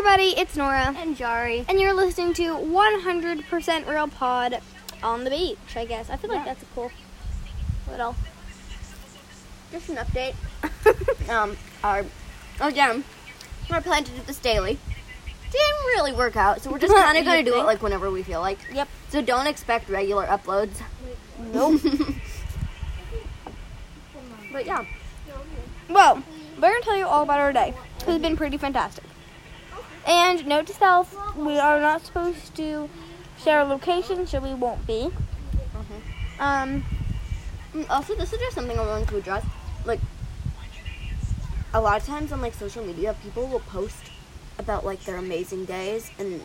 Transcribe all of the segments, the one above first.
everybody, it's Nora, And Jari. and you're listening to 100% Real Pod on the beach, I guess. I feel like Yeah. that's a cool little. Just an update. um, our again, our plan to do this daily didn't really work out, so we're just kind of gonna You do it like whenever we feel like. Yep. So don't expect regular uploads. Nope. but yeah, well, we're going to tell you all about our day. It's been pretty fantastic. And note to self, we are not supposed to share our location, so we won't be. Um, also this is just something I wanted to address. Like, a lot of times on like social media, people will post about like their amazing days, and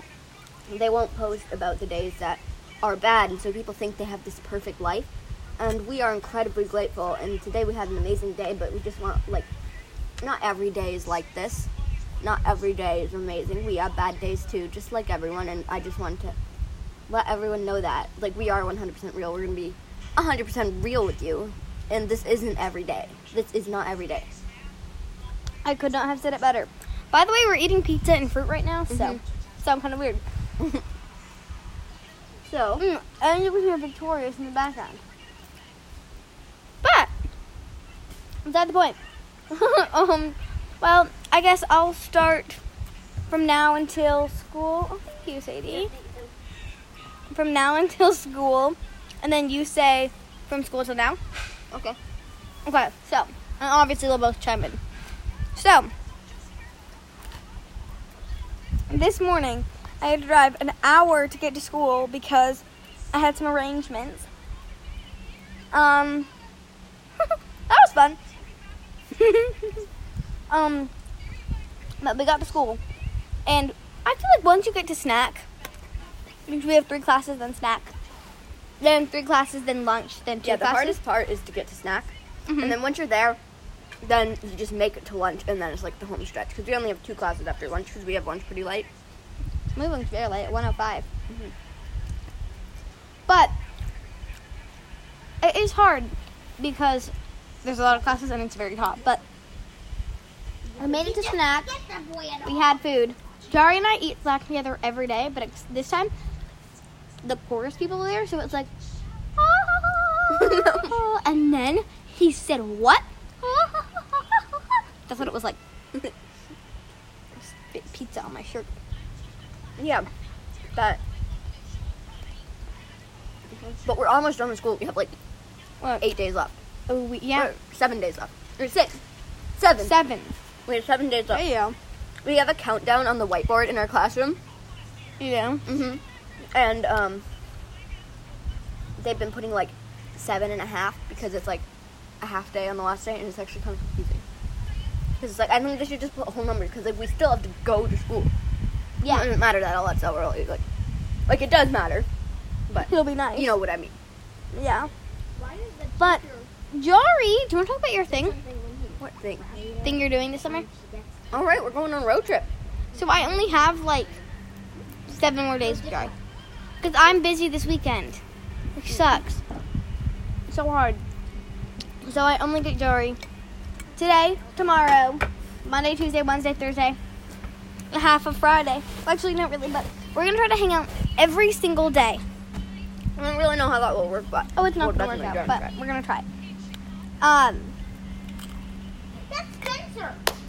they won't post about the days that are bad, and so people think they have this perfect life. And we are incredibly grateful. And today we had an amazing day, but we just want like, not every day is like this. Not every day is amazing. We have bad days too, just like everyone. And I just wanted to let everyone know that like we are 100% real. We're gonna be 100% real with you, and this isn't every day. This is not every day. I could not have said it better. By the way, we're eating pizza and fruit right now, so Mhm. sound kind of weird. So Mm, and you can hear Victorious in the background. But that's the point. um, well, I guess I'll start from now until school. Oh, thank you, Sadie. From now until school, and then you say from school till now. okay, Okay, so and obviously they'll both chime in. So this morning I had to drive an hour to get to school because I had some arrangements. Um, that was fun. um, but we got to school, and I feel like once you get to snack, because we have three classes, then snack, then three classes, then lunch, then two yeah. The classes. hardest part is to get to snack, Mhm. and then once you're there, then you just make it to lunch, and then it's like the home stretch because we only have two classes after lunch because we have lunch pretty late. My lunch very late at 105. Mhm. But it is hard because there's a lot of classes and it's very hot. But I made it to snack. We had food. Jari and I eat snack together every day, but this time the poorest people were there, so it's like, ah. and then he said, "What?" That's what it was like. Spit pizza on my shirt. Yeah, that. But we're almost done with school. We have like What? eight days left. Oh, we, yeah, Or seven days left. Or six. Seven. seven. We have seven days left. Yeah. We have a countdown on the whiteboard in our classroom. Yeah. Mm-hmm. And um, they've been putting like seven and a half because it's like a half day on the last day, and it's actually kind of confusing. Because it's like I think they should just put a whole number because like we still have to go to school. Yeah. It doesn't matter that all that's so early. Like, like it does matter, but It'll be nice. you know what I mean. Yeah. But Jari, do you want to talk about your thing? What thing? Thing you're doing this summer? All right, we're going on a road trip. So I only have like seven more days to Jari. Because I'm busy this weekend. Which sucks. So hard. So I only get Jari today, tomorrow, Monday, Tuesday, Wednesday, Thursday, and half of Friday. Actually, not really, but we're going to try to hang out every single day. I don't really know how that will work, but Oh, it's not going to work out, but we're going to try. Um,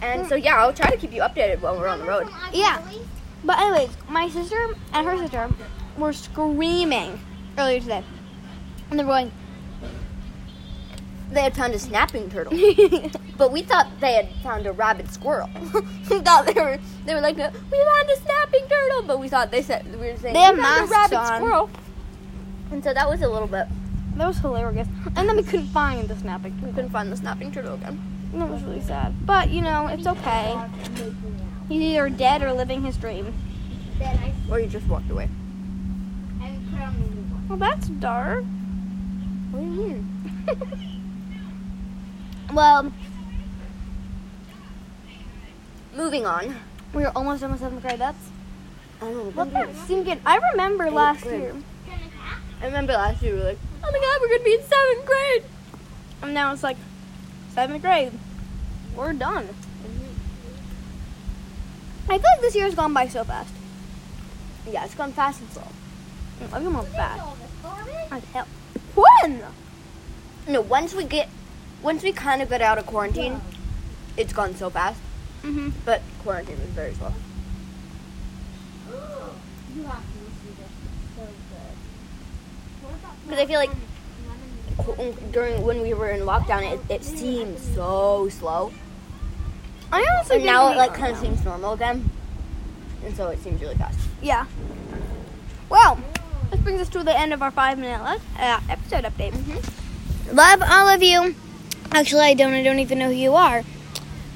And so yeah, I'll try to keep you updated while we're on the road. Yeah. But anyways, my sister and her sister were screaming earlier today. And they're going, They had found a snapping turtle, but we thought they had found a rabid squirrel. we thought they were they were like, we found a snapping turtle, but we thought they said we were saying They have we found a rabid on. squirrel. And so that was a little bit. that was hilarious. And then we couldn't find the snapping. We couldn't find the snapping turtle again. That was really sad. But, you know, it's okay. He's either dead or living his dream. Or you just walked away. Well, that's dark. What do you mean? Well, Moving on. We are almost done with seventh grade. That's I don't know. what that. I remember last grade. year. I remember last year we were like, oh my god, we're gonna be in seventh grade. And now it's like seventh grade. We're done. I feel like this year has gone by so fast. Yeah, it's gone fast and slow. I've gone fast. As hell. When? No, once we get, once we kind of get out of quarantine, it's gone so fast. Mm-hmm. But quarantine was very slow. You have to see this. It's so good. Because I feel like during when we were in lockdown, it, it seemed so slow. I honestly And now it like kind of seems normal again. And so it seems really fast. Yeah. Well, this brings us to the end of our five minute le- uh, episode update. Love all of you. Actually, I don't. I don't even know who you are.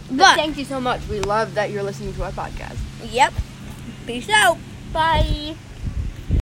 But thank you so much. We love that you're listening to our podcast. yep. Peace out. Bye.